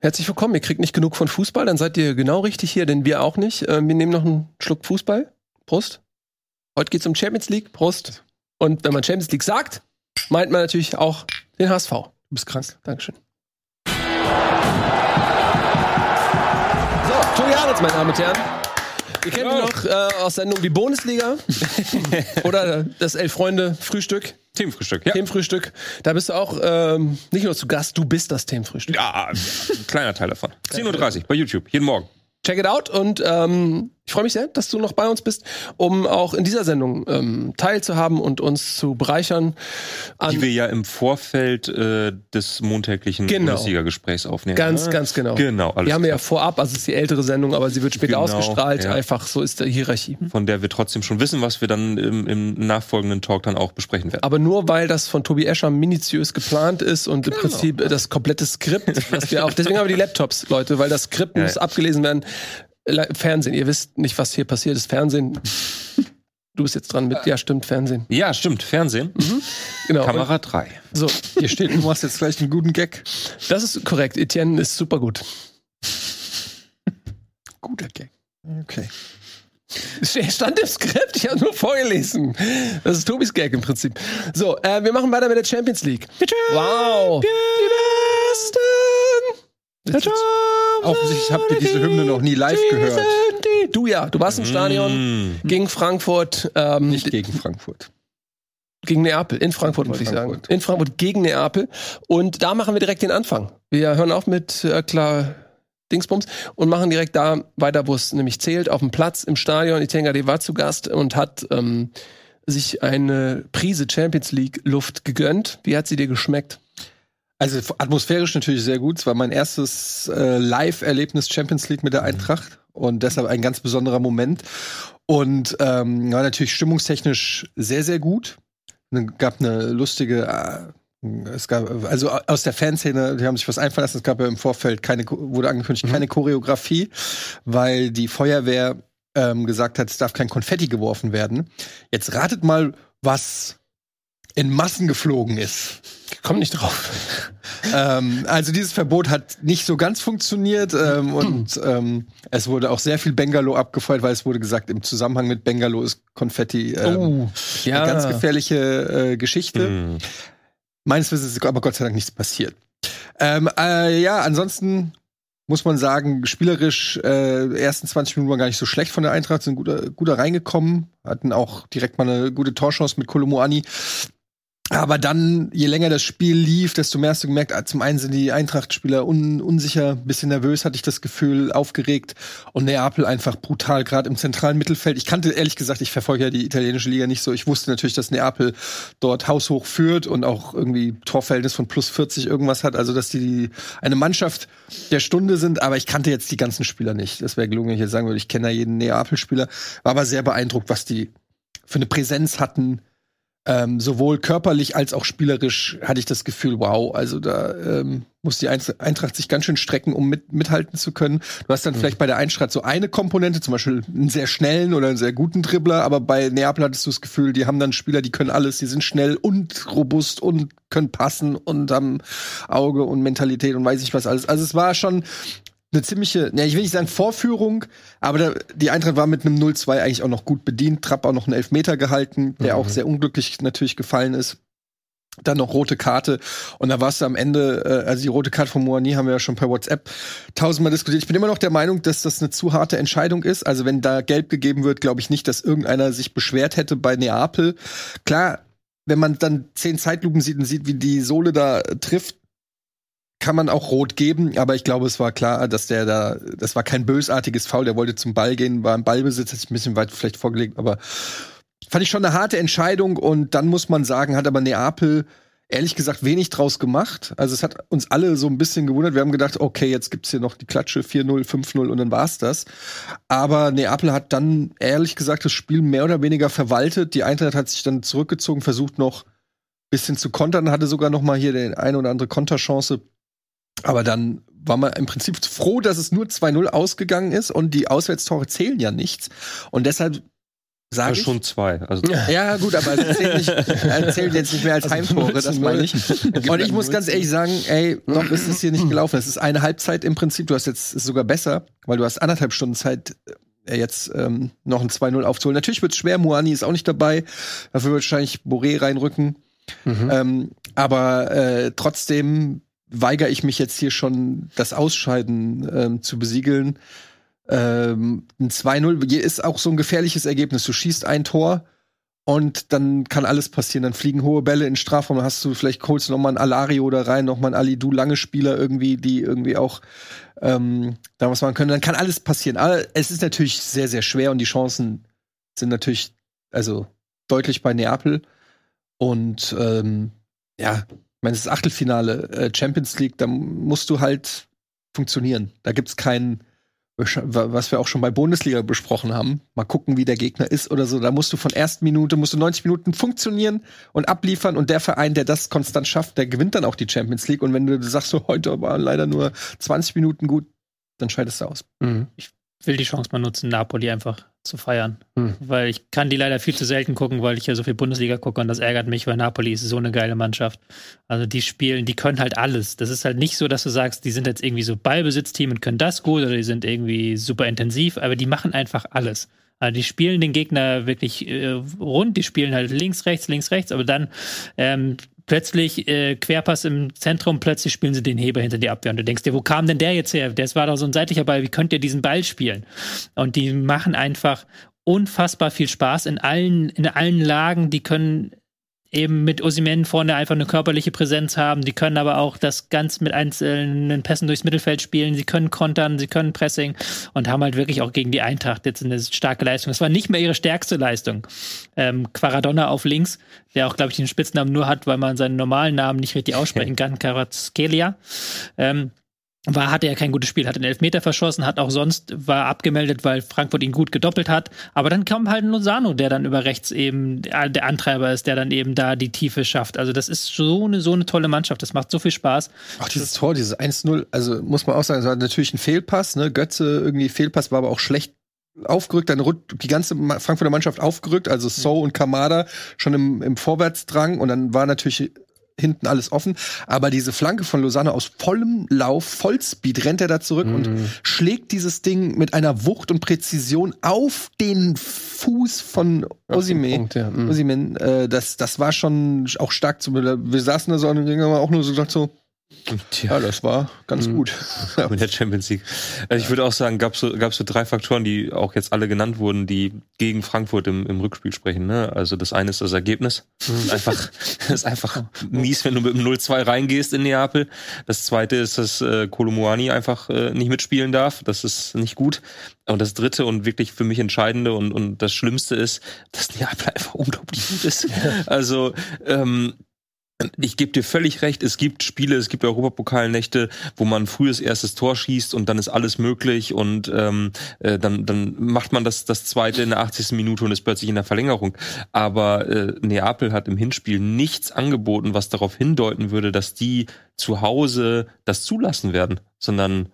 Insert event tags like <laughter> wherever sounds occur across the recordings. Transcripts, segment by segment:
Herzlich willkommen. Ihr kriegt nicht genug von Fußball, dann seid ihr genau richtig hier, denn wir auch nicht. Äh, wir nehmen noch einen Schluck Fußball. Prost. Heute geht's um Champions League. Prost. Und wenn man Champions League sagt, meint man natürlich auch den HSV. Du bist krank. Dankeschön. So, Tobi Hartz, meine Damen und Herren. Ihr kennt ihn noch äh, aus Sendungen wie Bundesliga <laughs> oder das Elf-Freunde-Frühstück. Themenfrühstück, ja. Themenfrühstück. Da bist du auch ähm, nicht nur zu Gast, du bist das Themenfrühstück. Ja, ein kleiner Teil davon. 10.30 Uhr bei YouTube, jeden Morgen. Check it out und ähm, ich freue mich sehr, dass du noch bei uns bist, um auch in dieser Sendung ähm, teilzuhaben und uns zu bereichern. Die wir ja im Vorfeld äh, des montäglichen Genau. Bundesliga-Gesprächs aufnehmen. ganz, ne? ganz genau. Genau, alles Wir haben ja klar. vorab, also es ist die ältere Sendung, aber sie wird später Genau, ausgestrahlt. ja. Einfach so ist die Hierarchie. Von der wir trotzdem schon wissen, was wir dann im, im nachfolgenden Talk dann auch besprechen werden. Aber nur weil das von Tobi Escher minutiös geplant ist und Genau. im Prinzip das komplette Skript, das wir auch, deswegen haben wir die Laptops, Leute, weil das Skript Ja, muss ja. abgelesen werden. Fernsehen, ihr wisst nicht, was hier passiert ist. Fernsehen. Du bist jetzt dran mit, ja stimmt, Fernsehen. Ja, stimmt, Fernsehen. Genau. Kamera 3. Und So, Hier steht, du machst jetzt gleich einen guten Gag. das ist korrekt. Etienne ist super gut. Guter Gag. Okay. Stand im Skript, ich habe nur vorgelesen. Das ist Tobis Gag im Prinzip. So, äh, wir machen weiter mit der Champions League. Wow. Die Besten. Offensichtlich habt ihr diese Hymne noch nie live gehört. Du ja, du warst im Stadion Mm. gegen Frankfurt, ähm, Nicht gegen Frankfurt. gegen Neapel, in Frankfurt muss ich sagen. Frankfurt. In Frankfurt gegen Neapel. Und da machen wir direkt den Anfang. Wir hören auf mit äh, klar Dingsbums und machen direkt da weiter, wo es nämlich zählt, auf dem Platz im Stadion. Itengade war zu Gast und hat ähm, sich eine Prise Champions League Luft gegönnt. Wie hat sie dir geschmeckt? Also atmosphärisch natürlich sehr gut. Es war mein erstes äh, Live-Erlebnis Champions League mit der Eintracht und deshalb ein ganz besonderer Moment. Und ähm, war natürlich stimmungstechnisch sehr, sehr gut. Es gab eine lustige, äh, es gab, also aus der Fanszene, die haben sich was einfallen lassen. Es gab ja im Vorfeld keine, wurde angekündigt, keine Choreografie, weil die Feuerwehr ähm, gesagt hat, es darf kein Konfetti geworfen werden. Jetzt ratet mal, was in Massen geflogen ist. Komm nicht drauf. <laughs> ähm, also dieses Verbot hat nicht so ganz funktioniert ähm, und <clears throat> ähm, es wurde auch sehr viel Bengalo abgefeuert, weil es wurde gesagt, im Zusammenhang mit Bengalo ist Konfetti ähm, Oh, ja. eine ganz gefährliche äh, Geschichte. Mm. Meines Wissens ist aber Gott sei Dank nichts passiert. Ähm, äh, ja, ansonsten muss man sagen, spielerisch äh, ersten 20 Minuten waren gar nicht so schlecht von der Eintracht, sind guter, guter reingekommen, hatten auch direkt mal eine gute Torchance mit Kolomoani. Aber dann, je länger das Spiel lief, desto mehr hast du gemerkt, ah, zum einen sind die Eintracht-Spieler un unsicher, bisschen nervös, hatte ich das Gefühl, aufgeregt. Und Neapel einfach brutal, gerade im zentralen Mittelfeld. Ich kannte, ehrlich gesagt, ich verfolge ja die italienische Liga nicht so. Ich wusste natürlich, dass Neapel dort haushoch führt und auch irgendwie Torverhältnis von plus 40 irgendwas hat. Also, dass die eine Mannschaft der Stunde sind. Aber ich kannte jetzt die ganzen Spieler nicht. Das wäre gelungen, wenn ich jetzt sagen würde, ich kenne ja jeden Neapel-Spieler. War aber sehr beeindruckt, was die für eine Präsenz hatten. Ähm, sowohl körperlich als auch spielerisch hatte ich das Gefühl, wow, also da ähm, muss die Eintracht sich ganz schön strecken, um mit, mithalten zu können. Du hast dann vielleicht bei der Eintracht so eine Komponente, zum Beispiel einen sehr schnellen oder einen sehr guten Dribbler, aber bei Neapel hattest du das Gefühl, die haben dann Spieler, die können alles, die sind schnell und robust und können passen und haben Auge und Mentalität und weiß ich was alles. Also es war schon eine ziemliche, ja, ich will nicht sagen Vorführung, aber da, die Eintracht war mit einem 0-2 eigentlich auch noch gut bedient. Trapp auch noch einen Elfmeter gehalten, der auch sehr unglücklich natürlich gefallen ist. Dann noch rote Karte. Und da warst du am Ende, äh, also die rote Karte von Moani haben wir ja schon per WhatsApp tausendmal diskutiert. Ich bin immer noch der Meinung, dass das eine zu harte Entscheidung ist. Also wenn da gelb gegeben wird, glaube ich nicht, dass irgendeiner sich beschwert hätte bei Neapel. Klar, wenn man dann zehn Zeitlupen sieht und sieht, wie die Sohle da trifft, kann man auch rot geben, aber ich glaube, es war klar, dass der da, das war kein bösartiges Foul, der wollte zum Ball gehen, war im Ballbesitz, hat sich ein bisschen weit vielleicht vorgelegt, aber fand ich schon eine harte Entscheidung und dann muss man sagen, hat aber Neapel ehrlich gesagt wenig draus gemacht. Also es hat uns alle so ein bisschen gewundert. Wir haben gedacht, okay, jetzt gibt's hier noch die Klatsche 4-0, 5-0 und dann war's das. Aber Neapel hat dann ehrlich gesagt das Spiel mehr oder weniger verwaltet. Die Eintracht hat sich dann zurückgezogen, versucht noch bisschen zu kontern, hatte sogar noch mal hier den eine oder andere Konterchance. Aber dann war man im Prinzip froh, dass es nur 2-0 ausgegangen ist und die Auswärtstore zählen ja nichts. Und deshalb Sag Also ich? schon zwei. Also Ja, gut, aber das zählt, nicht, äh, zählt jetzt nicht mehr als Heimtore, das meine ich. Und ich muss ganz ehrlich sagen, ey, noch ist es hier nicht gelaufen. Es ist eine Halbzeit im Prinzip. Du hast jetzt, ist sogar besser, weil du hast anderthalb Stunden Zeit, äh, jetzt ähm, noch ein 2-0 aufzuholen. Natürlich wird es schwer, Moani ist auch nicht dabei. Dafür wird wahrscheinlich Boré reinrücken. Mhm. Ähm, aber äh, trotzdem weigere ich mich jetzt hier schon, das Ausscheiden ähm, zu besiegeln. Ähm, ein 2-0 ist auch so ein gefährliches Ergebnis. Du schießt ein Tor und dann kann alles passieren. Dann fliegen hohe Bälle in Strafraum. Dann hast du vielleicht holst du noch mal ein Alario da rein, noch mal ein Ali, du lange Spieler irgendwie, die irgendwie auch ähm, da was machen können. Dann kann alles passieren. Aber es ist natürlich sehr, sehr schwer und die Chancen sind natürlich also deutlich bei Neapel. Und ähm, ja, ich meine, es ist Achtelfinale äh, Champions League, da musst du halt funktionieren. Da gibt's keinen, was wir auch schon bei Bundesliga besprochen haben. Mal gucken, wie der Gegner ist oder so. Da musst du von ersten Minute, musst du 90 Minuten funktionieren und abliefern. Und der Verein, der das konstant schafft, der gewinnt dann auch die Champions League. Und wenn du sagst, so heute war leider nur 20 Minuten gut, dann scheidest du aus. Mhm. will die Chance mal nutzen, Napoli einfach zu feiern. Hm. Weil ich kann die leider viel zu selten gucken, weil ich ja so viel Bundesliga gucke und das ärgert mich, weil Napoli ist so eine geile Mannschaft. Also die spielen, die können halt alles. Das ist halt nicht so, dass du sagst, die sind jetzt irgendwie so Ballbesitzteam und können das gut oder die sind irgendwie super intensiv, aber die machen einfach alles. Also die spielen den Gegner wirklich äh, rund, die spielen halt links, rechts, links, rechts, aber dann ähm, plötzlich äh, Querpass im Zentrum, plötzlich spielen sie den Heber hinter die Abwehr und du denkst dir, wo kam denn der jetzt her? Das war doch so ein seitlicher Ball, wie könnt ihr diesen Ball spielen? Und die machen einfach unfassbar viel Spaß in allen, in allen Lagen, die können eben mit Osimen vorne einfach eine körperliche Präsenz haben. Die können aber auch das ganz mit einzelnen Pässen durchs Mittelfeld spielen. Sie können kontern, sie können Pressing und haben halt wirklich auch gegen die Eintracht jetzt eine starke Leistung. Das war nicht mehr ihre stärkste Leistung. Ähm, Quaradonna auf links, der auch, glaube ich, den Spitznamen nur hat, weil man seinen normalen Namen nicht richtig aussprechen <laughs> kann, Karatskelia. Ähm, war, hatte er kein gutes Spiel, hat den Elfmeter verschossen, hat auch sonst, war abgemeldet, weil Frankfurt ihn gut gedoppelt hat. Aber dann kommt halt Lozano, der dann über rechts eben der Antreiber ist, der dann eben da die Tiefe schafft. Also das ist so eine, so eine tolle Mannschaft. Das macht so viel Spaß. Auch dieses Tor, dieses 1-0, also muss man auch sagen, es war natürlich ein Fehlpass, ne? Götze irgendwie Fehlpass, war aber auch schlecht aufgerückt, dann die ganze Frankfurter Mannschaft aufgerückt, also So und Kamada schon im, im Vorwärtsdrang und dann war natürlich hinten alles offen, aber diese Flanke von Lausanne aus vollem Lauf, Vollspeed rennt er da zurück und schlägt dieses Ding mit einer Wucht und Präzision auf den Fuß von Osime. Ja. Mhm. Osimhen, äh, das, das war schon auch stark zu. Wir saßen da so und haben auch nur so gesagt so, ja, das war ganz gut. <laughs> Ja. mit der Champions League. Also ich würde auch sagen, gab es so, gab's so drei Faktoren, die auch jetzt alle genannt wurden, die gegen Frankfurt im, im Rückspiel sprechen. Ne? Also das eine ist das Ergebnis. Einfach, das ist einfach <laughs> mies, wenn du mit dem 0-2 reingehst in Neapel. Das zweite ist, dass äh, Kolomuani einfach äh, nicht mitspielen darf. Das ist nicht gut. Und das dritte und wirklich für mich entscheidende und, und das Schlimmste ist, dass Neapel einfach unglaublich gut ist. Also ähm, ich gebe dir völlig recht, es gibt Spiele, es gibt Europapokalnächte, wo man frühes erstes Tor schießt und dann ist alles möglich und ähm, äh, dann, dann macht man das, das zweite in der 80. Minute und ist plötzlich in der Verlängerung. Aber äh, Neapel hat im Hinspiel nichts angeboten, was darauf hindeuten würde, dass die zu Hause das zulassen werden, sondern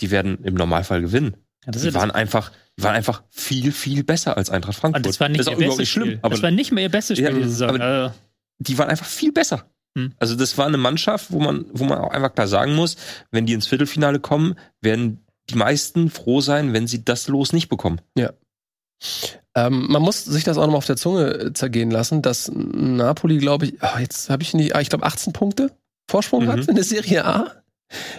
die werden im Normalfall gewinnen. Ja, das Die waren einfach, die waren einfach viel, viel besser als Eintracht Frankfurt. Und das war nicht ist ihr bestes schlimm, Spiel. aber das war nicht mehr ihr bestes Spiel Ja, diese Saison. Also, die waren einfach viel besser. Hm. Also das war eine Mannschaft, wo man, wo man auch einfach klar sagen muss, wenn die ins Viertelfinale kommen, werden die meisten froh sein, wenn sie das Los nicht bekommen. Ähm, man muss sich das auch noch mal auf der Zunge äh, zergehen lassen, dass Napoli, glaube ich, ah, jetzt habe ich nicht, ah, ich glaube 18 Punkte Vorsprung Mhm. hat in der Serie A.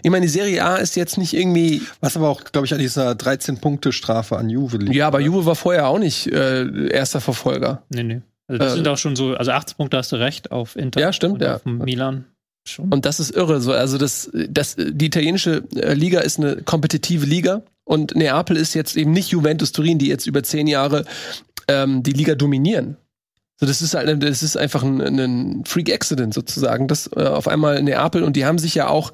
Ich meine, die Serie A ist jetzt nicht irgendwie, Was aber auch, glaube ich, an dieser 13-Punkte-Strafe an Juve liegt. ja, aber Juve war vorher auch nicht äh, erster Verfolger. nee, nee. Also das Äh, sind auch schon so, also 18 Punkte hast du recht auf Inter. Ja, stimmt, und ja. Auf Milan. Schon. Und das ist irre. So, also das, das, die italienische äh, Liga ist eine kompetitive Liga und Neapel ist jetzt eben nicht Juventus Turin, die jetzt über zehn Jahre ähm, die Liga dominieren. So, das ist halt, das ist einfach ein, ein Freak Accident sozusagen. Das äh, auf einmal Neapel und die haben sich ja auch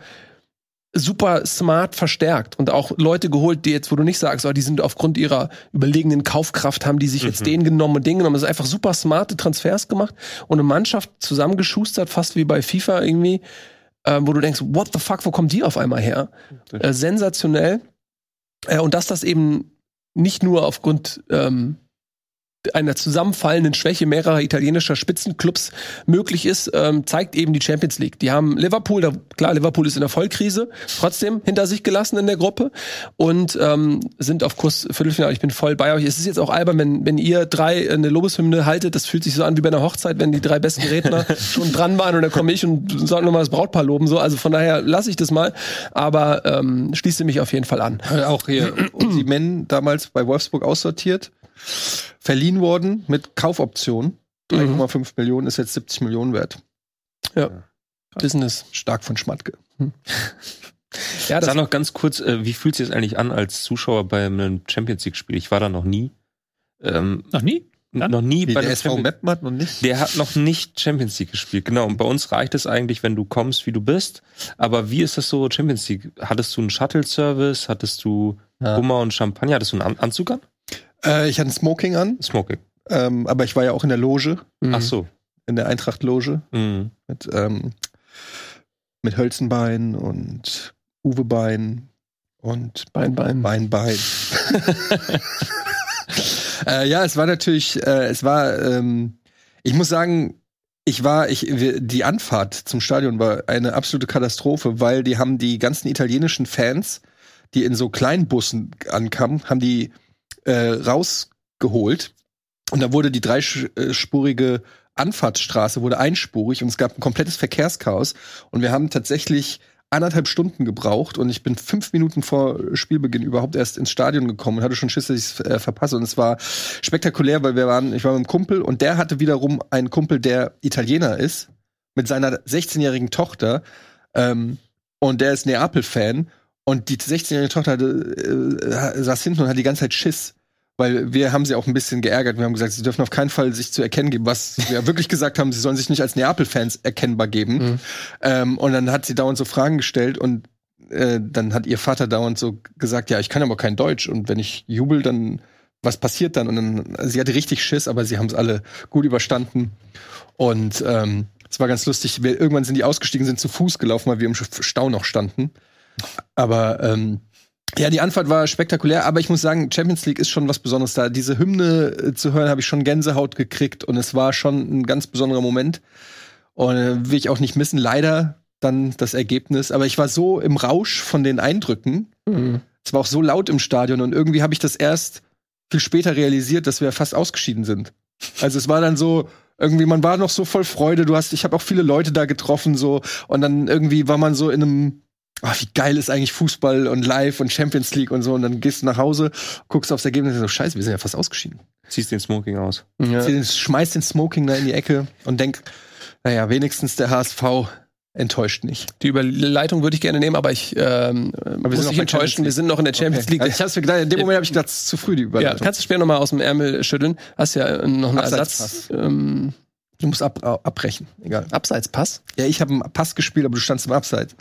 super smart verstärkt und auch Leute geholt, die jetzt, wo du nicht sagst, oh, die sind aufgrund ihrer überlegenen Kaufkraft, haben die sich jetzt Mhm. den genommen und den genommen. Das ist einfach super smarte Transfers gemacht und eine Mannschaft zusammengeschustert, fast wie bei FIFA irgendwie, ähm, wo du denkst, what the fuck, wo kommt die auf einmal her? Äh, sensationell. Äh, und dass das eben nicht nur aufgrund ähm, einer zusammenfallenden Schwäche mehrerer italienischer Spitzenclubs möglich ist, ähm, zeigt eben die Champions League. Die haben Liverpool, da, klar, Liverpool ist in der Vollkrise, trotzdem hinter sich gelassen in der Gruppe und ähm, sind auf Kurs Viertelfinale. Ich bin voll bei euch. Es ist jetzt auch albern, wenn, wenn ihr drei eine Lobeshymne haltet. Das fühlt sich so an wie bei einer Hochzeit, wenn die drei besten Redner <laughs> schon dran waren und dann komme ich und sage nochmal das Brautpaar loben. So, also von daher lasse ich das mal, aber ähm, schließe mich auf jeden Fall an. Auch hier <clears throat> die Men damals bei Wolfsburg aussortiert verliehen worden mit Kaufoption. 3,5 mhm. Millionen ist jetzt 70 Millionen wert. Ja. Business. Stark von Schmatke. Hm. <laughs> Ja, Sag noch ganz kurz, äh, wie fühlt sich das eigentlich an als Zuschauer bei einem Champions League-Spiel? Ich war da noch nie. Ähm, noch nie? Dann? Noch nie Wie, bei der SV Meppen hat noch nicht. Der hat noch nicht Champions League gespielt, genau. Und bei uns reicht es eigentlich, wenn du kommst, wie du bist. Aber wie ist das so Champions League? Hattest du einen Shuttle-Service? Hattest du ja. Hummer und Champagner? Hattest du einen Anzug an? Äh, ich hatte ein Smoking an. Smoking. Ähm, aber ich war ja auch in der Loge. Mhm. Ach so. In der Eintracht-Loge. Mhm. Mit, ähm, mit Hölzenbein und Uwebein und Beinbein. Beinbein. <laughs> äh, ja, es war natürlich, äh, es war, ähm, ich muss sagen, ich war, ich, die Anfahrt zum Stadion war eine absolute Katastrophe, weil die haben die ganzen italienischen Fans, die in so kleinen Bussen ankamen, haben die äh, rausgeholt. Und da wurde die dreispurige Anfahrtsstraße wurde einspurig und es gab ein komplettes Verkehrschaos. Und wir haben tatsächlich anderthalb Stunden gebraucht und ich bin fünf Minuten vor Spielbeginn überhaupt erst ins Stadion gekommen und hatte schon Schiss, dass ich es äh, verpasse. Und es war spektakulär, weil wir waren, ich war mit einem Kumpel und der hatte wiederum einen Kumpel, der Italiener ist, mit seiner 16-jährigen Tochter. Ähm, und der ist Neapel-Fan und die 16-jährige Tochter hatte, äh, saß hinten und hat die ganze Zeit Schiss. Weil wir haben sie auch ein bisschen geärgert. Wir haben gesagt, sie dürfen auf keinen Fall sich zu erkennen geben, was wir wirklich gesagt haben, sie sollen sich nicht als Neapel-Fans erkennbar geben. Mhm. Ähm, und dann hat sie dauernd so Fragen gestellt und äh, dann hat ihr Vater dauernd so gesagt, ja, ich kann aber kein Deutsch und wenn ich jubel, dann was passiert dann? Und dann, sie hatte richtig Schiss, aber sie haben es alle gut überstanden. Und ähm, es war ganz lustig. Wir, irgendwann sind die ausgestiegen, sind zu Fuß gelaufen, weil wir im Stau noch standen. Aber ähm, ja, die Anfahrt war spektakulär, aber ich muss sagen, Champions League ist schon was Besonderes da. Diese Hymne äh, zu hören, habe ich schon Gänsehaut gekriegt und es war schon ein ganz besonderer Moment. Und äh, will ich auch nicht missen. Leider dann das Ergebnis. Aber ich war so im Rausch von den Eindrücken. Mhm. Es war auch so laut im Stadion und irgendwie habe ich das erst viel später realisiert, dass wir fast ausgeschieden sind. Also es war dann so, irgendwie, man war noch so voll Freude. Du hast, ich habe auch viele Leute da getroffen, so, und dann irgendwie war man so in einem oh, wie geil ist eigentlich Fußball und Live und Champions League und so. Und dann gehst du nach Hause, guckst aufs Ergebnis und so, scheiße, wir sind ja fast ausgeschieden. Ziehst den Smoking aus. Ja. Den, schmeißt den Smoking da in die Ecke und denk, naja, wenigstens der HSV enttäuscht nicht. Die Überleitung würde ich gerne nehmen, aber ich ähm, aber wir muss nicht enttäuschen. Wir sind noch in der Champions okay. League. Also ich hab's mir gedacht, in dem Moment habe ich gedacht, zu früh die Überleitung. Ja, kannst du später noch mal aus dem Ärmel schütteln. Hast ja noch einen Ersatz. Ähm, Du musst ab, abbrechen. Egal. Abseitspass? Ja, ich habe einen Pass gespielt, aber du standst im Abseits.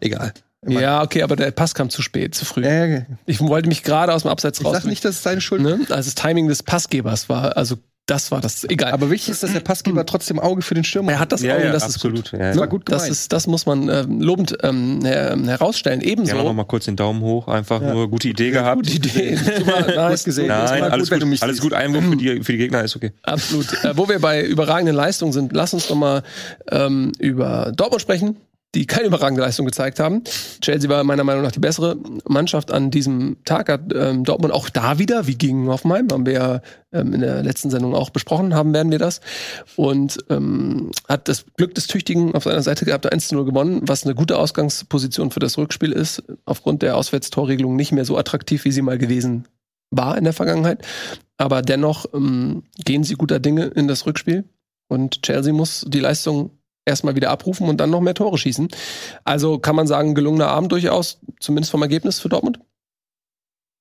Egal. Immer. Ja, okay, aber der Pass kam zu spät, zu früh. Ja, okay. Ich wollte mich gerade aus dem Abseits raus. Ich sag nicht, dass es deine Schuld ne? Also das Timing des Passgebers war, also das war das. Egal. Aber wichtig ist, dass der Passgeber trotzdem Auge für den Stürmer hat. Er hat das ja, Auge, ja, das absolut. ist gut. Ja, das war gut gemeint. Das, ist, das muss man äh, lobend ähm, her herausstellen. Ebenso. Ja, noch mal kurz den Daumen hoch, einfach nur gute Idee gehabt. Gute Idee. <laughs> Super, nice gesehen. Nein, alles gut, gut alles gut. Einwurf für <laughs> die, für die Gegner ist okay. Absolut. äh, wo wir bei überragenden Leistungen sind, lass uns noch mal ähm, über Dortmund sprechen die keine überragende Leistung gezeigt haben. Chelsea war meiner Meinung nach die bessere Mannschaft an diesem Tag. Hat ähm, Dortmund auch da wieder, wie gegen Hoffenheim, haben wir ja ähm, in der letzten Sendung auch besprochen, haben werden wir das. Und ähm, hat das Glück des Tüchtigen auf seiner Seite gehabt, 1 0 gewonnen, was eine gute Ausgangsposition für das Rückspiel ist. Aufgrund der Auswärtstorregelung nicht mehr so attraktiv, wie sie mal gewesen war in der Vergangenheit. Aber dennoch ähm, gehen sie guter Dinge in das Rückspiel. Und Chelsea muss die Leistung erstmal wieder abrufen und dann noch mehr Tore schießen. Also kann man sagen, gelungener Abend durchaus, zumindest vom Ergebnis für Dortmund?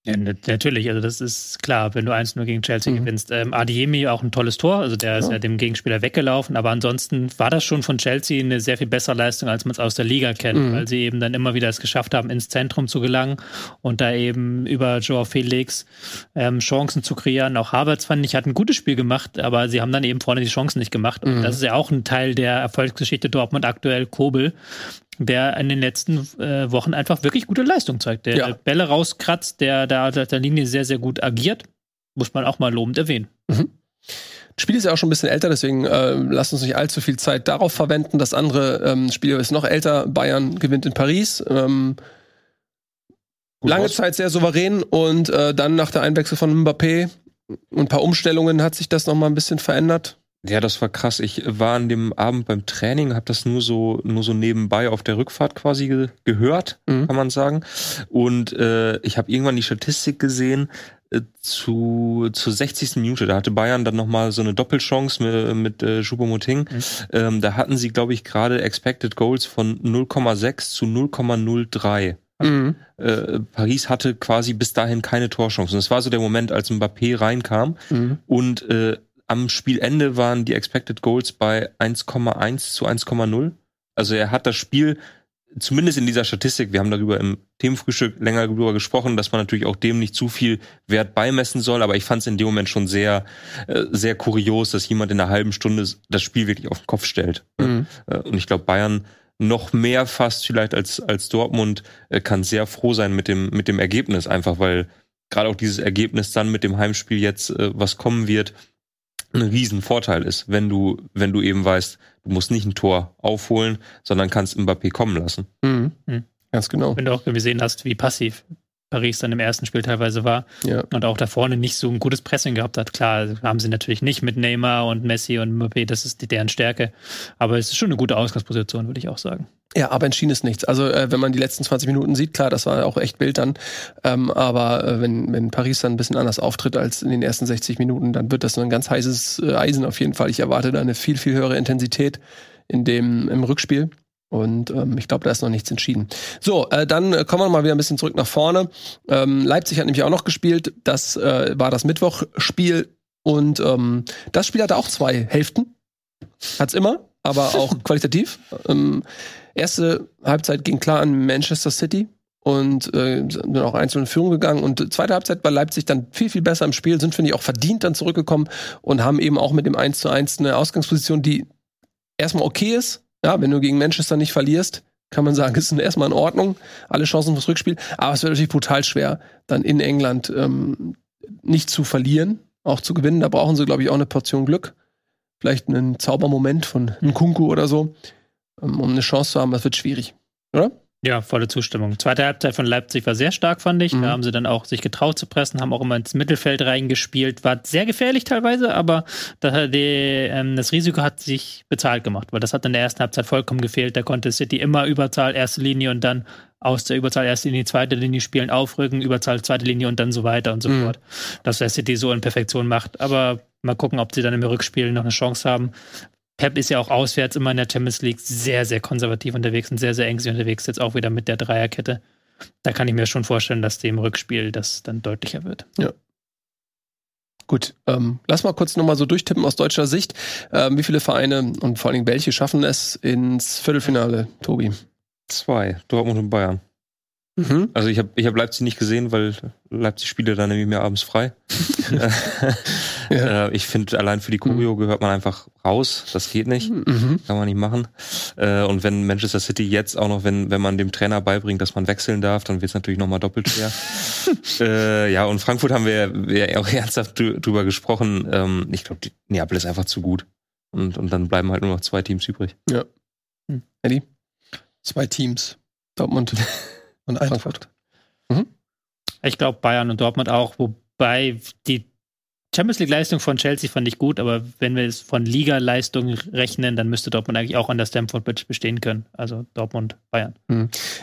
Ja, natürlich, also das ist klar, wenn du 1-0 gegen Chelsea mhm. gewinnst. Ähm, Adiemi auch ein tolles Tor, also der ist ja. ja dem Gegenspieler weggelaufen, aber ansonsten war das schon von Chelsea eine sehr viel bessere Leistung, als man es aus der Liga kennt, mhm. weil sie eben dann immer wieder es geschafft haben, ins Zentrum zu gelangen und da eben über Joao Felix ähm, Chancen zu kreieren. Auch Havertz fand ich, hat ein gutes Spiel gemacht, aber sie haben dann eben vorne die Chancen nicht gemacht. Und mhm. das ist ja auch ein Teil der Erfolgsgeschichte Dortmund aktuell, Kobel der in den letzten äh, Wochen einfach wirklich gute Leistung zeigt. Der ja. Bälle rauskratzt, der da der, der Linie sehr, sehr gut agiert. muss man auch mal lobend erwähnen. Das Spiel ist ja auch schon ein bisschen älter, deswegen äh, lasst uns nicht allzu viel Zeit darauf verwenden. Das andere ähm, Spiel ist noch älter. Bayern gewinnt in Paris. Ähm, lange aus. Zeit sehr souverän und äh, dann nach der Einwechsel von Mbappé und ein paar Umstellungen hat sich das noch mal ein bisschen verändert. Ja, das war krass. Ich war an dem Abend beim Training, habe das nur so nur so nebenbei auf der Rückfahrt quasi ge gehört, Mhm. kann man sagen. Und äh, ich habe irgendwann die Statistik gesehen äh, zu zur 60. Minute. Da hatte Bayern dann noch mal so eine Doppelchance mit, mit äh, Choupo-Moting. Ähm, da hatten sie, glaube ich, gerade Expected Goals von 0,6 zu 0,03. Mhm. Äh, Paris hatte quasi bis dahin keine Torchancen. Das war so der Moment, als Mbappé reinkam. Mhm. Und äh, am Spielende waren die Expected Goals bei 1,1 zu 1,0. Also er hat das Spiel, zumindest in dieser Statistik, wir haben darüber im Themenfrühstück länger darüber gesprochen, dass man natürlich auch dem nicht zu viel Wert beimessen soll, aber ich fand es in dem Moment schon sehr, äh, sehr kurios, dass jemand in einer halben Stunde das Spiel wirklich auf den Kopf stellt. Mhm. Äh, Und ich glaube, Bayern noch mehr fast vielleicht als, als Dortmund äh, kann sehr froh sein mit dem, mit dem Ergebnis, einfach weil gerade auch dieses Ergebnis dann mit dem Heimspiel jetzt, was kommen wird, ein Riesenvorteil ist, wenn du, wenn du eben weißt, du musst nicht ein Tor aufholen, sondern kannst Mbappé kommen lassen. Mhm. Mhm. Ganz genau. Wenn du auch gesehen hast, wie passiv Paris dann im ersten Spiel teilweise war Ja. und auch da vorne nicht so ein gutes Pressing gehabt hat. Klar, haben sie natürlich nicht mit Neymar und Messi und Mbappé, das ist deren Stärke. Aber es ist schon eine gute Ausgangsposition, würde ich auch sagen. Ja, aber entschieden ist nichts. Also äh, wenn man die letzten 20 Minuten sieht, klar, das war auch echt wild dann. Ähm, aber äh, wenn, wenn Paris dann ein bisschen anders auftritt als in den ersten 60 Minuten, dann wird das ein ganz heißes äh, Eisen auf jeden Fall. Ich erwarte da eine viel, viel höhere Intensität in dem, im Rückspiel. Und ähm, ich glaube, da ist noch nichts entschieden. So, äh, dann äh, kommen wir mal wieder ein bisschen zurück nach vorne. Ähm, Leipzig hat nämlich auch noch gespielt. Das äh, war das Mittwochspiel. Und ähm, das Spiel hatte auch zwei Hälften. Hat's immer, aber auch <laughs> qualitativ. Ähm, erste Halbzeit ging klar an Manchester City und äh, sind auch einzeln in Führung gegangen. Und zweite Halbzeit war Leipzig dann viel, viel besser im Spiel, sind, finde ich, auch verdient dann zurückgekommen und haben eben auch mit dem 1 zu 1 eine Ausgangsposition, die erstmal okay ist. Ja, wenn du gegen Manchester nicht verlierst, kann man sagen, <laughs> ist erstmal in Ordnung. Alle Chancen fürs Rückspiel. Aber es wird natürlich brutal schwer, dann in England ähm, nicht zu verlieren, auch zu gewinnen. Da brauchen sie, glaube ich, auch eine Portion Glück. Vielleicht einen Zaubermoment von Nkunku oder so, ähm, um eine Chance zu haben. Das wird schwierig. Oder? Ja, volle Zustimmung. Zweite Halbzeit von Leipzig war sehr stark, fand ich. Mhm. Da haben sie dann auch sich getraut zu pressen, haben auch immer ins Mittelfeld reingespielt. War sehr gefährlich teilweise, aber da, die, ähm, das Risiko hat sich bezahlt gemacht, weil das hat in der ersten Halbzeit vollkommen gefehlt. Da konnte City immer Überzahl erste Linie und dann aus der Überzahl erste Linie, zweite Linie spielen, aufrücken, Überzahl zweite Linie und dann so weiter und so Mhm. fort. Dass der City so in Perfektion macht. Aber mal gucken, ob sie dann im Rückspiel noch eine Chance haben. Pep ist ja auch auswärts immer in der Champions League sehr, sehr konservativ unterwegs und sehr, sehr ängstlich unterwegs, jetzt auch wieder mit der Dreierkette. Da kann ich mir schon vorstellen, dass dem Rückspiel das dann deutlicher wird. Gut, ähm, lass mal kurz nochmal so durchtippen aus deutscher Sicht. Ähm, wie viele Vereine und vor allen Dingen welche schaffen es ins Viertelfinale, Tobi? Zwei, Dortmund und Bayern. Mhm. Also ich habe ich hab Leipzig nicht gesehen, weil Leipzig spiele dann nämlich mehr abends frei. <laughs> <laughs> Ja. äh, ich finde, allein für die Choreo gehört man einfach raus. Das geht nicht. Mhm. Kann man nicht machen. Äh, und wenn Manchester City jetzt auch noch, wenn, wenn man dem Trainer beibringt, dass man wechseln darf, dann wird es natürlich nochmal doppelt schwer. <laughs> äh, ja, und Frankfurt haben wir ja auch <laughs> ernsthaft drü- drüber gesprochen. Ähm, ich glaube, Neapel ist einfach zu gut. Und, und dann bleiben halt nur noch zwei Teams übrig. Eddie? Zwei Teams Dortmund <laughs> und Frankfurt. Eintracht. Ich glaube Bayern und Dortmund auch, wobei die Champions League-Leistung von Chelsea fand ich gut, aber wenn wir es von Liga-Leistung rechnen, dann müsste Dortmund eigentlich auch an der Stamford Bridge bestehen können. Also Dortmund, Bayern.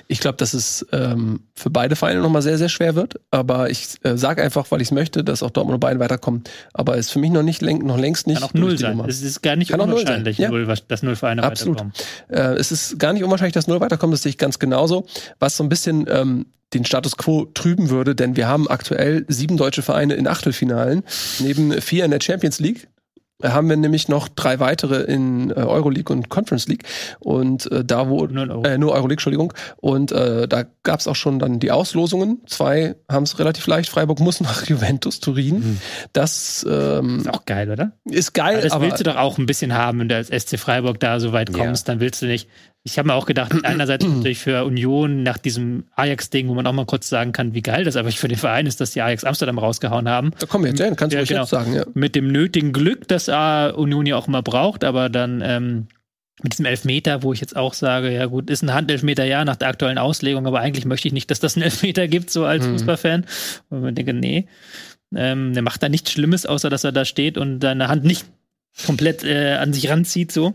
Ich glaube, dass es ähm, für beide Vereine nochmal sehr, sehr schwer wird. Aber ich äh, sage einfach, weil ich es möchte, dass auch Dortmund und Bayern weiterkommen. Aber es ist für mich noch nicht noch längst nicht. Kann auch null sein. Nummer. Es ist gar nicht Kann null unwahrscheinlich, ja. null, was- dass null Vereine Absolut. weiterkommen. Äh, es ist gar nicht unwahrscheinlich, dass Null weiterkommt, das sehe ich ganz genauso. Was so ein bisschen ähm, den Status quo trüben würde, denn wir haben aktuell sieben deutsche Vereine in Achtelfinalen, neben vier in der Champions League. äh, Haben wir nämlich noch drei weitere in äh, Euroleague und Conference League. Und äh, da wo Euro. äh, nur Euroleague, Entschuldigung. Und äh, da gab es auch schon dann die Auslosungen. Zwei haben es relativ leicht. Freiburg muss nach <laughs> Juventus Turin. Mhm. Das ähm, Ist auch geil, oder? ist geil, Aber das aber willst du doch auch ein bisschen haben, wenn du als SC Freiburg da so weit Ja. kommst, dann willst du nicht Ich habe mir auch gedacht, <clears throat> einerseits natürlich für Union nach diesem Ajax-Ding, wo man auch mal kurz sagen kann, wie geil das aber für den Verein ist, dass die Ajax Amsterdam rausgehauen haben. Da kommen wir jetzt, ja, kannst du Ja, genau. jetzt sagen, ja. Mit dem nötigen Glück, das äh, Union ja auch immer braucht, aber dann ähm, mit diesem Elfmeter, wo ich jetzt auch sage, ja gut, ist ein Handelfmeter, ja, nach der aktuellen Auslegung, aber eigentlich möchte ich nicht, dass das einen Elfmeter gibt, so als Mhm. Fußballfan. Und man denke, nee, ähm, der macht da nichts Schlimmes, außer dass er da steht und seine Hand nicht komplett äh, an sich ranzieht, so.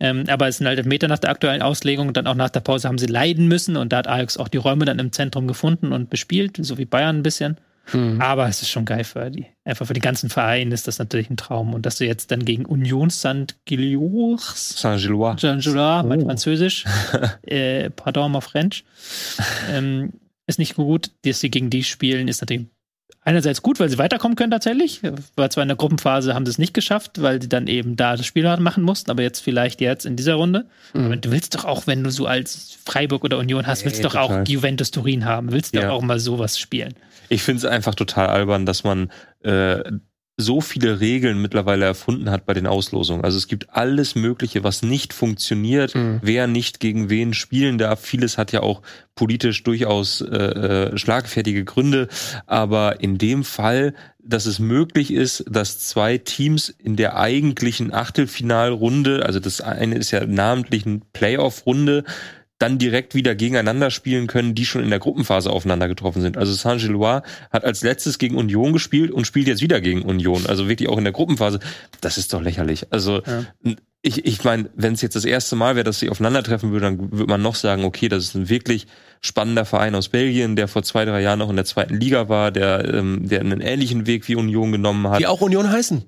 Ähm, aber es sind halt Elfmeter nach der aktuellen Auslegung und dann auch nach der Pause haben sie leiden müssen und da hat Ajax auch die Räume dann im Zentrum gefunden und bespielt, so wie Bayern ein bisschen. Mhm. Aber es ist schon geil für die. Einfach für den ganzen Verein ist das natürlich ein Traum. Und dass du jetzt dann gegen Union St. Gillours, Saint-Gillois. Jean-Gillois, mein Oh. Französisch, <laughs> äh, pardon, mon French, ähm, ist nicht gut. Dass sie gegen die spielen, ist natürlich einerseits gut, weil sie weiterkommen können tatsächlich. War zwar in der Gruppenphase haben sie es nicht geschafft, weil sie dann eben da das Spiel machen mussten, aber jetzt vielleicht jetzt in dieser Runde. Mhm. Aber du willst doch auch, wenn du so als Freiburg oder Union hast, willst du doch auch total. Juventus Turin haben, willst doch Ja. auch mal sowas spielen. Ich finde es einfach total albern, dass man äh, so viele Regeln mittlerweile erfunden hat bei den Auslosungen. Also es gibt alles Mögliche, was nicht funktioniert, Mhm. wer nicht gegen wen spielen darf. Vieles hat ja auch politisch durchaus äh, äh, schlagfertige Gründe. Aber in dem Fall, dass es möglich ist, dass zwei Teams in der eigentlichen Achtelfinalrunde, also das eine ist ja namentlich eine Playoff-Runde, dann direkt wieder gegeneinander spielen können, die schon in der Gruppenphase aufeinander getroffen sind. Also Saint-Gillois hat als letztes gegen Union gespielt und spielt jetzt wieder gegen Union. Also wirklich auch in der Gruppenphase. Das ist doch lächerlich. Also Ja. ich, ich meine, wenn es jetzt das erste Mal wäre, dass sie aufeinandertreffen würden, dann würde man noch sagen, okay, das ist ein wirklich spannender Verein aus Belgien, der vor zwei, drei Jahren noch in der zweiten Liga war, der, ähm, der einen ähnlichen Weg wie Union genommen hat Die auch Union heißen.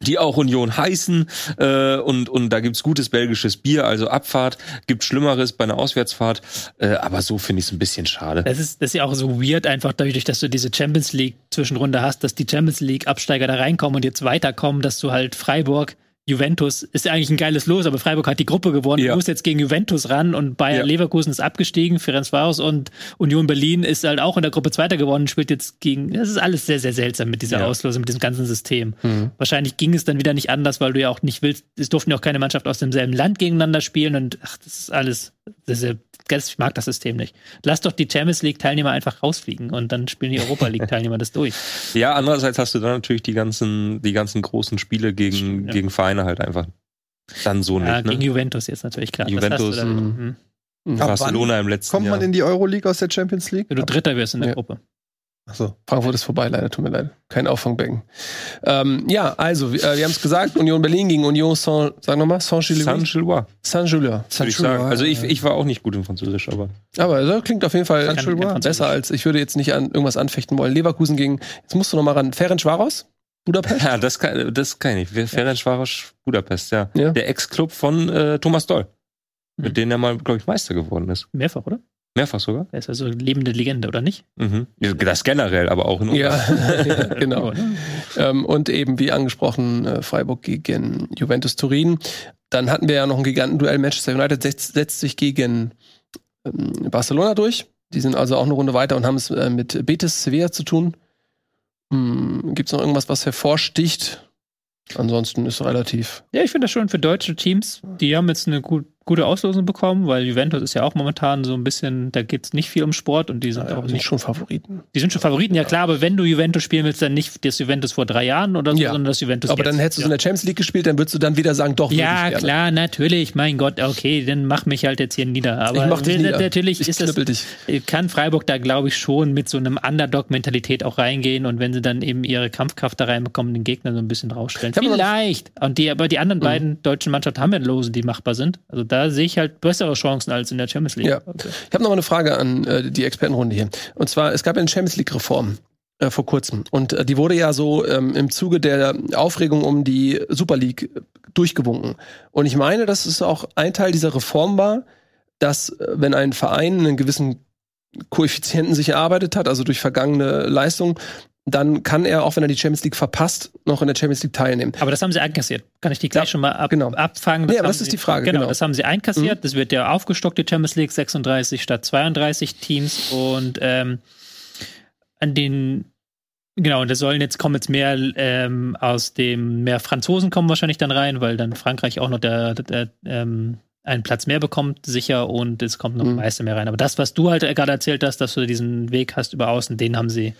Die auch Union heißen äh, und und da gibt's gutes belgisches Bier, also Abfahrt, gibt Schlimmeres bei einer Auswärtsfahrt, äh, aber so finde ich es ein bisschen schade. Das ist, das ist ja auch so weird, einfach dadurch, dass du diese Champions League Zwischenrunde hast, dass die Champions League Absteiger da reinkommen und jetzt weiterkommen, dass du halt Freiburg, Juventus, ist ja eigentlich ein geiles Los, aber Freiburg hat die Gruppe gewonnen, Ja. du musst jetzt gegen Juventus ran und Bayer Ja. Leverkusen ist abgestiegen, Ferencvaros und Union Berlin ist halt auch in der Gruppe Zweiter geworden, spielt jetzt gegen, das ist alles sehr, sehr seltsam mit dieser Ja. Auslosung, mit diesem ganzen System. Mhm. Wahrscheinlich ging es dann wieder nicht anders, weil du ja auch nicht willst, es durften ja auch keine Mannschaft aus demselben Land gegeneinander spielen und ach, das ist alles, ich mag das System nicht. Lass doch die Champions League Teilnehmer einfach rausfliegen und dann spielen die Europa League Teilnehmer das durch. <laughs> Ja, andererseits hast du dann natürlich die ganzen die ganzen großen Spiele gegen ja. gegen Vereine halt einfach dann so Ja, nicht. gegen Ne? Juventus jetzt natürlich klar. Juventus, dann. mhm. Mhm. Barcelona im letzten Kommt Jahr. man in die Euroleague aus der Champions League? Wenn du Dritter wirst in der Ja. Gruppe. Achso. Frankfurt ist vorbei, leider, tut mir leid. Kein Auffangbecken. Ähm, ja, also, wir, äh, wir haben es gesagt, Union Berlin gegen Union Saint, sag nochmal, Saint-Gillois. Saint-Gillois, Saint-Gillois. würde ich sagen. Also ich, ich war auch nicht gut im Französisch, aber Aber das klingt auf jeden Fall besser als, ich würde jetzt nicht an irgendwas anfechten wollen. Leverkusen gegen, jetzt musst du nochmal ran, Ferencvaros? Budapest? ja, das kann, das kann ich nicht. Ferencvaros Budapest, ja. Ja. Der Ex-Club von äh, Thomas Doll, Mhm. mit dem er mal, glaube ich, Meister geworden ist. Mehrfach, oder? Mehrfach sogar. Er ist also lebende Legende, oder nicht? Mhm. Das generell, aber auch in Ja, <laughs> ja, genau. Ähm, und eben, wie angesprochen, äh, Freiburg gegen Juventus Turin. Dann hatten wir ja noch ein Gigantenduell. Manchester United setzt, setzt sich gegen ähm, Barcelona durch. Die sind also auch eine Runde weiter und haben es äh, mit Betis Sevilla zu tun. Hm, Gibt es noch irgendwas, was hervorsticht? Ansonsten ist relativ. Ja, ich finde das schon für deutsche Teams. Die haben jetzt eine gut, gute Auslosung bekommen, weil Juventus ist ja auch momentan so ein bisschen, da geht es nicht viel um Sport und die sind Ja, auch sind nicht schon Favoriten. Die sind schon Favoriten, ja klar, aber wenn du Juventus spielen willst, dann nicht das Juventus vor drei Jahren oder so, Ja. sondern das Juventus Aber jetzt. dann hättest du ja. in der Champions League gespielt, dann würdest du dann wieder sagen, doch, Ja, klar, natürlich. Mein Gott, okay, dann mach mich halt jetzt hier nieder. Aber Ich mach dich nieder. natürlich Ich ist knüppel dich. kann Freiburg da, glaube ich, schon mit so einem Underdog-Mentalität auch reingehen und wenn sie dann eben ihre Kampfkraft da reinbekommen, den Gegner so ein bisschen rausstellen. Vielleicht. Und die, aber die anderen Mhm. beiden deutschen Mannschaften haben ja Lose, die machbar sind. Also da sehe ich halt bessere Chancen als in der Champions League. Ja. Ich habe noch mal eine Frage an äh, die Expertenrunde hier. Und zwar, es gab ja eine Champions League-Reform äh, vor kurzem. Und äh, die wurde ja so ähm, im Zuge der Aufregung um die Super League äh, durchgewunken. Und ich meine, dass es auch ein Teil dieser Reform war, dass äh, wenn ein Verein einen gewissen Koeffizienten sich erarbeitet hat, also durch vergangene Leistung, dann kann er, auch wenn er die Champions League verpasst, noch in der Champions League teilnehmen. Aber das haben sie einkassiert. Kann ich die gleich Ja, schon mal ab, genau. abfangen? Nee, aber haben das ist sie, die Frage, Genau, genau. Mhm. das haben sie einkassiert. Das wird ja aufgestockt, die Champions League, 36 statt 32 Teams. Und ähm, an den Genau, und das sollen jetzt kommen jetzt mehr ähm, aus dem, mehr Franzosen kommen wahrscheinlich dann rein, weil dann Frankreich auch noch der, der, ähm, einen Platz mehr bekommt, sicher, und es kommt noch Mhm. Meister mehr rein. Aber das, was du halt gerade erzählt hast, dass du diesen Weg hast über außen, den haben sie.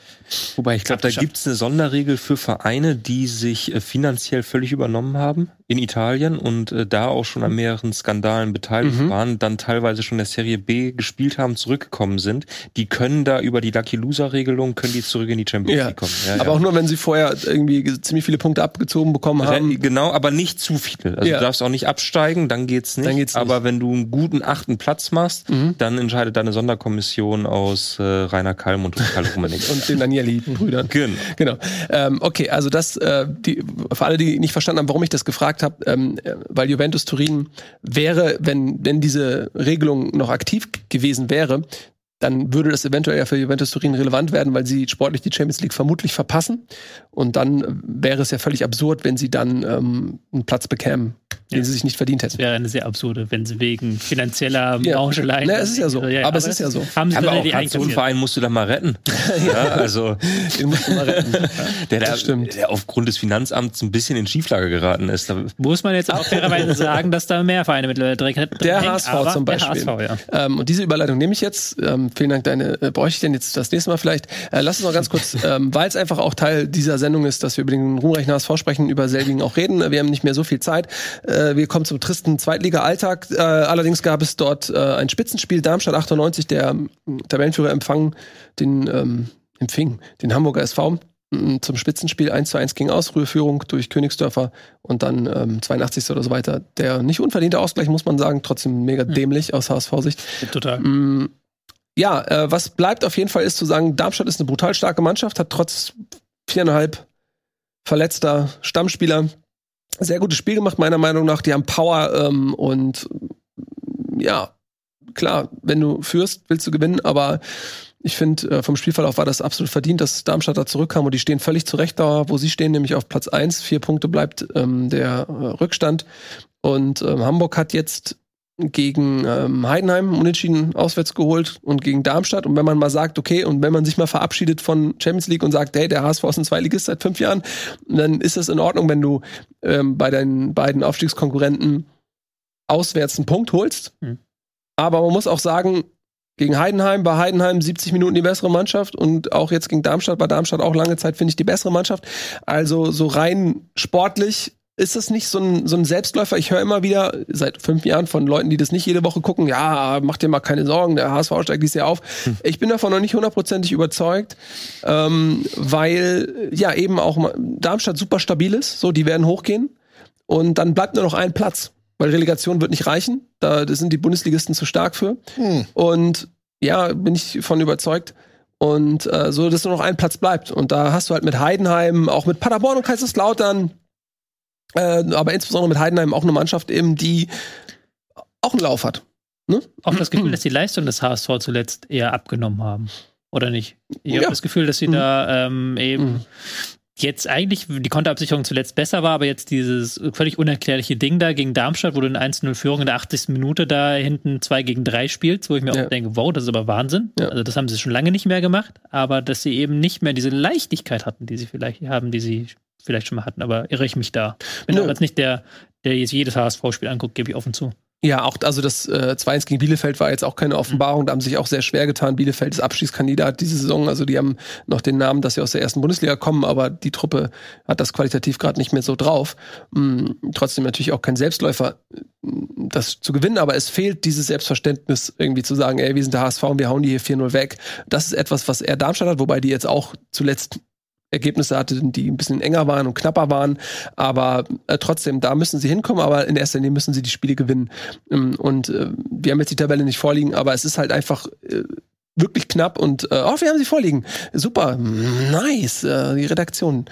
Wobei ich glaube, da gibt es eine Sonderregel für Vereine, die sich äh, finanziell völlig übernommen haben in Italien und äh, da auch schon an mehreren Skandalen beteiligt Mhm. waren, dann teilweise schon in der Serie B gespielt haben, zurückgekommen sind. Die können da über die Lucky Loser Regelung können die zurück in die Champions Ja. League kommen. Ja, Aber ja. auch nur, wenn sie vorher irgendwie ge- ziemlich viele Punkte abgezogen bekommen haben. Genau, aber nicht zu viele. Also Ja. du darfst auch nicht absteigen, dann geht's nicht. Dann geht's nicht. Aber wenn du einen guten achten Platz machst, Mhm. dann entscheidet da eine Sonderkommission aus äh, Rainer Kalmund und Karl Rummenigge. <laughs> Und den Agnelli-Brüdern. Genau. Genau. Ähm, okay, also das, äh, die, für alle, die nicht verstanden haben, warum ich das gefragt habe, ähm, äh, weil Juventus Turin wäre, wenn, wenn diese Regelung noch aktiv gewesen wäre, dann würde das eventuell ja für Juventus Turin relevant werden, weil sie sportlich die Champions League vermutlich verpassen. Und dann wäre es ja völlig absurd, wenn sie dann ähm, einen Platz bekämen, den Ja. sie sich nicht verdient Das hätten. wäre eine sehr absurde, wenn sie wegen finanzieller Ja. Mauscheleien. Na, es ist ja so. Aber es ist ja so. Haben sie Aber auch die gerade so einen einkassiert. Verein musst du da mal retten. <laughs> ja, also Den muss man mal retten. <laughs> der, Das der, stimmt. der aufgrund des Finanzamts ein bisschen in Schieflage geraten ist. Muss man jetzt auch <laughs> fairerweise sagen, dass da mehr Vereine mittlerweile drin drin Der hängen, HSV aber zum Beispiel. Der HSV, ja. Ähm, und diese Überleitung nehme ich jetzt. Ähm, vielen Dank, deine äh, bräuchte ich denn jetzt das nächste Mal vielleicht. Äh, lass uns noch ganz kurz, ähm, weil es einfach auch Teil dieser Sendung ist, dass wir über den ruhmreichen HSV sprechen, über Selbigen auch reden. Wir haben nicht mehr so viel Zeit. Äh, wir kommen zum tristen Zweitliga-Alltag. Äh, allerdings gab es dort äh, ein Spitzenspiel. Darmstadt 98, der ähm, Tabellenführer empfangen, den ähm, empfing, den Hamburger SV m, zum Spitzenspiel 1 zu 1 ging aus, frühe Führung durch Königsdörfer und dann ähm, 82. oder so weiter. Der nicht unverdiente Ausgleich, muss man sagen, trotzdem mega dämlich aus HSV-Sicht. Total. Mm, Ja, äh, was bleibt auf jeden Fall ist zu sagen, Darmstadt ist eine brutal starke Mannschaft, hat trotz viereinhalb verletzter Stammspieler sehr gutes Spiel gemacht, meiner Meinung nach. Die haben Power ähm, und ja, klar, wenn du führst, willst du gewinnen, aber ich finde, äh, vom Spielverlauf war das absolut verdient, dass Darmstadt da zurückkam und die stehen völlig zurecht da, wo sie stehen, nämlich auf Platz eins. Vier Punkte bleibt ähm, der äh, Rückstand. Und ähm, Hamburg hat jetzt gegen ähm, Heidenheim unentschieden auswärts geholt und gegen Darmstadt. Und wenn man mal sagt, okay, und wenn man sich mal verabschiedet von Champions League und sagt, hey, der HSV ist ein Zweitligist seit fünf Jahren, dann ist es in Ordnung, wenn du ähm, bei deinen beiden Aufstiegskonkurrenten auswärts einen Punkt holst. Hm. Aber man muss auch sagen, gegen Heidenheim war Heidenheim 70 Minuten die bessere Mannschaft und auch jetzt gegen Darmstadt war Darmstadt auch lange Zeit, finde ich, die bessere Mannschaft. Also so rein sportlich ist das nicht so ein, so ein Selbstläufer. Ich höre immer wieder seit fünf Jahren von Leuten, die das nicht jede Woche gucken, ja, mach dir mal keine Sorgen, der HSV steigt dieses Jahr auf. Ich bin davon noch nicht hundertprozentig überzeugt, ähm, weil ja eben auch Darmstadt super stabil ist, so die werden hochgehen und dann bleibt nur noch ein Platz, weil Relegation wird nicht reichen, da sind die Bundesligisten zu stark für. Hm. Und ja, bin ich von überzeugt. Und äh, so, dass nur noch ein Platz bleibt. Und da hast du halt mit Heidenheim, auch mit Paderborn und Kaiserslautern, äh, aber insbesondere mit Heidenheim auch eine Mannschaft eben, die auch einen Lauf hat. Auch das Gefühl, dass die Leistung des HSV zuletzt eher abgenommen haben. Oder nicht? Ich Ja. habe das Gefühl, dass sie Mhm. da ähm, eben Mhm. jetzt eigentlich die Konterabsicherung zuletzt besser war, aber jetzt dieses völlig unerklärliche Ding da gegen Darmstadt, wo du in 1-0-Führung in der 80. Minute da hinten 2 gegen 3 spielst, wo ich mir Ja. auch denke, wow, das ist aber Wahnsinn. Ja. Also das haben sie schon lange nicht mehr gemacht, aber dass sie eben nicht mehr diese Leichtigkeit hatten, die sie vielleicht haben, die sie vielleicht schon mal hatten, aber irre ich mich da. Bin Nö. auch jetzt nicht der, der jetzt jedes HSV-Spiel anguckt, gebe ich offen zu. Ja, auch, also das äh, 2-1 gegen Bielefeld war jetzt auch keine Offenbarung. Da haben sich auch sehr schwer getan. Bielefeld ist Abschiedskandidat diese Saison. Also die haben noch den Namen, dass sie aus der ersten Bundesliga kommen, aber die Truppe hat das qualitativ gerade nicht mehr so drauf. Mm, trotzdem natürlich auch kein Selbstläufer, mm, das zu gewinnen, aber es fehlt dieses Selbstverständnis, irgendwie zu sagen, ey, wir sind der HSV und wir hauen die hier 4-0 weg. Das ist etwas, was er Darmstadt hat, wobei die jetzt auch zuletzt Ergebnisse hatten, die ein bisschen enger waren und knapper waren. Aber äh, trotzdem, da müssen sie hinkommen, aber in erster Linie müssen sie die Spiele gewinnen. Ähm, Und äh, wir haben jetzt die Tabelle nicht vorliegen, aber es ist halt einfach äh, wirklich knapp und äh, oh, wir haben sie vorliegen. Super, nice, äh, die Redaktion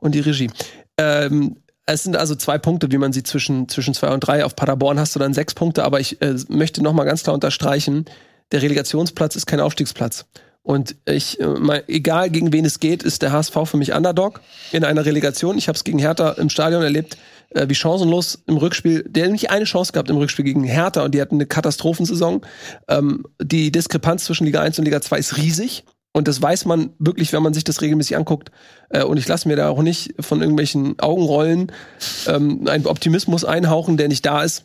und die Regie. Ähm, es sind also zwei Punkte, wie man sieht, zwischen, zwischen zwei und drei. Auf Paderborn hast du dann sechs Punkte, aber ich äh, möchte noch mal ganz klar unterstreichen, der Relegationsplatz ist kein Aufstiegsplatz. Und ich, äh, mal, egal gegen wen es geht, ist der HSV für mich Underdog in einer Relegation. Ich habe es gegen Hertha im Stadion erlebt, äh, wie chancenlos im Rückspiel. Der hat nicht eine Chance gehabt im Rückspiel gegen Hertha und die hatten eine Katastrophensaison. Ähm, die Diskrepanz zwischen Liga 1 und Liga 2 ist riesig. Und das weiß man wirklich, wenn man sich das regelmäßig anguckt. Äh, und ich lasse mir da auch nicht von irgendwelchen Augenrollen ähm, einen Optimismus einhauchen, der nicht da ist.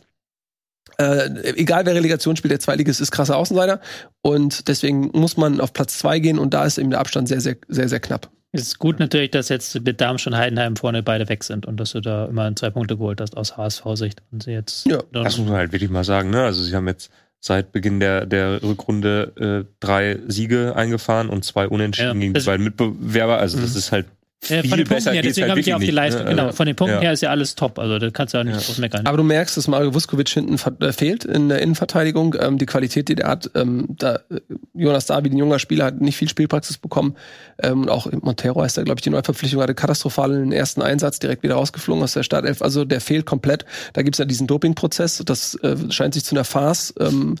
Äh, egal wer Relegation spielt, der Zweitligist ist krasser Außenseiter. Und deswegen muss man auf Platz zwei gehen und da ist eben der Abstand sehr, sehr, sehr, sehr knapp. Es ist gut natürlich, dass jetzt mit Darmstadt und Heidenheim vorne beide weg sind und dass du da immer zwei Punkte geholt hast aus HSV-Sicht. Und sie jetzt Ja, Das muss man halt wirklich mal sagen, ne? Also sie haben jetzt seit Beginn der, der Rückrunde äh, drei Siege eingefahren und zwei Unentschieden Ja, gegen die das- beiden Mitbewerber. Also Mhm. das ist halt Viel von den Punkten her, deswegen halt habe ich ja auf die Leistung. ne? Genau, von den Punkten Ja. her ist ja alles top. Also da kannst du ja nicht Ja. groß meckern. Aber du merkst, dass Mario Vuskovic hinten äh, fehlt in der Innenverteidigung. Ähm, die Qualität, die der hat, ähm, da, äh, Jonas David, ein junger Spieler, hat nicht viel Spielpraxis bekommen. Ähm, auch Montero heißt er, glaube ich, die Neuverpflichtung hatte katastrophal in den ersten Einsatz direkt wieder rausgeflogen aus der Startelf. Also der fehlt komplett. Da gibt's ja diesen Dopingprozess. Das äh, scheint sich zu einer Farce ähm,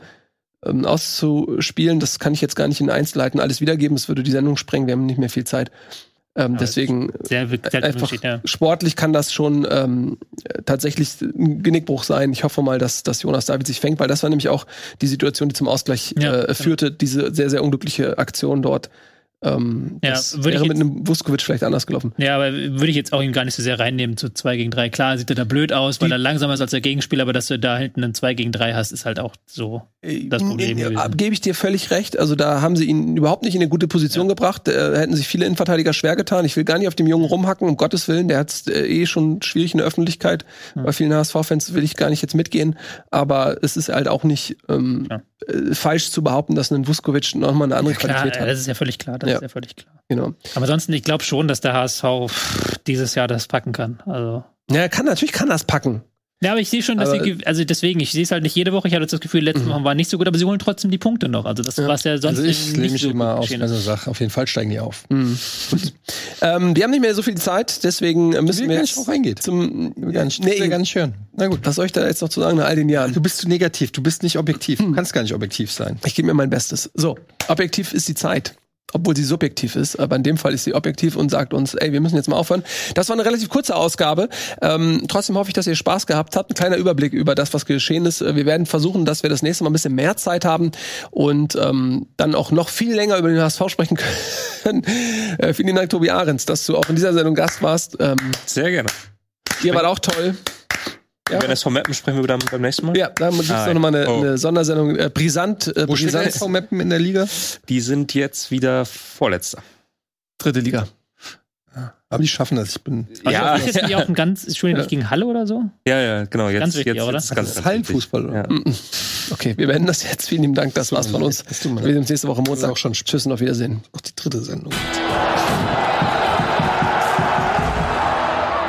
ähm, auszuspielen. Das kann ich jetzt gar nicht in Einzelheiten alles wiedergeben. Es würde die Sendung sprengen. Wir haben nicht mehr viel Zeit. Ähm, Ja, deswegen sehr, sehr einfach Unterschied, ja. sportlich kann das schon ähm, äh, tatsächlich ein Genickbruch sein. Ich hoffe mal, dass, dass Jonas David sich fängt, weil das war nämlich auch die Situation, die zum Ausgleich Ja, äh, genau. führte, diese sehr, sehr unglückliche Aktion dort. Ähm, Ja, das wäre mit einem Vuskovic vielleicht anders gelaufen. Ja, aber würde ich jetzt auch ihn gar nicht so sehr reinnehmen zu 2 gegen 3. Klar sieht er da blöd aus, weil Die- er langsamer ist als der Gegenspieler, aber dass du da hinten einen 2 gegen 3 hast, ist halt auch so. Das Problem Äh, gewesen. Gebe ich dir völlig recht. Also da haben sie ihn überhaupt nicht in eine gute Position gebracht. Äh, hätten sich viele Innenverteidiger schwer getan. Ich will gar nicht auf dem Jungen rumhacken, um Gottes Willen. Der hat äh, eh schon schwierig in der Öffentlichkeit. Bei vielen HSV-Fans will ich gar nicht jetzt mitgehen. Aber es ist halt auch nicht ähm, Ja. äh, falsch zu behaupten, dass ein Vuskovic nochmal eine andere Klar, Qualität hat. das ist ja völlig klar. Das Ja. ist ja völlig klar. Genau. Aber ansonsten, ich glaube schon, dass der HSV pff, dieses Jahr das packen kann. Also. Ja, kann natürlich kann das packen. Ja, aber ich sehe schon, dass Aber- sie, also deswegen, ich sehe es halt nicht jede Woche. Ich hatte das Gefühl, letzte Mhm. Woche war nicht so gut, aber sie holen trotzdem die Punkte noch. Also das Ja. war ja sonst Also ich nicht lehne mich so immer auf eine Sache. Auf jeden Fall steigen die auf. Mhm. Ähm, wir haben nicht mehr so viel Zeit, deswegen müssen wir gar jetzt nicht drauf reingeht. zum gar nicht, Nee, gar nicht hören. Na gut. was soll ich da jetzt noch zu sagen nach all den Jahren? Du bist zu negativ. Du bist nicht objektiv. Du kannst gar nicht objektiv sein. Ich gebe mir mein Bestes. So, objektiv ist die Zeit. Obwohl sie subjektiv ist, aber in dem Fall ist sie objektiv und sagt uns, ey, wir müssen jetzt mal aufhören. Das war eine relativ kurze Ausgabe. Ähm, trotzdem hoffe ich, dass ihr Spaß gehabt habt. Ein kleiner Überblick über das, was geschehen ist. Wir werden versuchen, dass wir das nächste Mal ein bisschen mehr Zeit haben und ähm, dann auch noch viel länger über den HSV sprechen <laughs> können. äh, vielen Dank, Tobi Ahrens, dass du auch in dieser Sendung Gast warst. Ähm, sehr gerne. ihr wart auch toll. Ja. Wenn das vom Mappen sprechen wir dann beim nächsten Mal. Ja, da gibt's Ah, noch mal eine, oh. eine Sondersendung. Äh, brisant, äh, Wo brisant, SV Meppen in der Liga? Die sind jetzt wieder Vorletzter. dritte Liga. Aber die schaffen das. Ich bin. Also Ja, ist jetzt nicht auch ein ganz, Entschuldigung, nicht gegen Halle oder so? Ja, ja, genau. Jetzt, Ganz wichtig, jetzt, oder? jetzt ist ganz, Das ist Hallenfußball, oder? Ja. Okay, wir beenden das jetzt. Vielen lieben Dank. Das war's von uns. Wir sehen uns nächste Woche Montag. auch schon Tschüss und auf Wiedersehen. auch die dritte Sendung.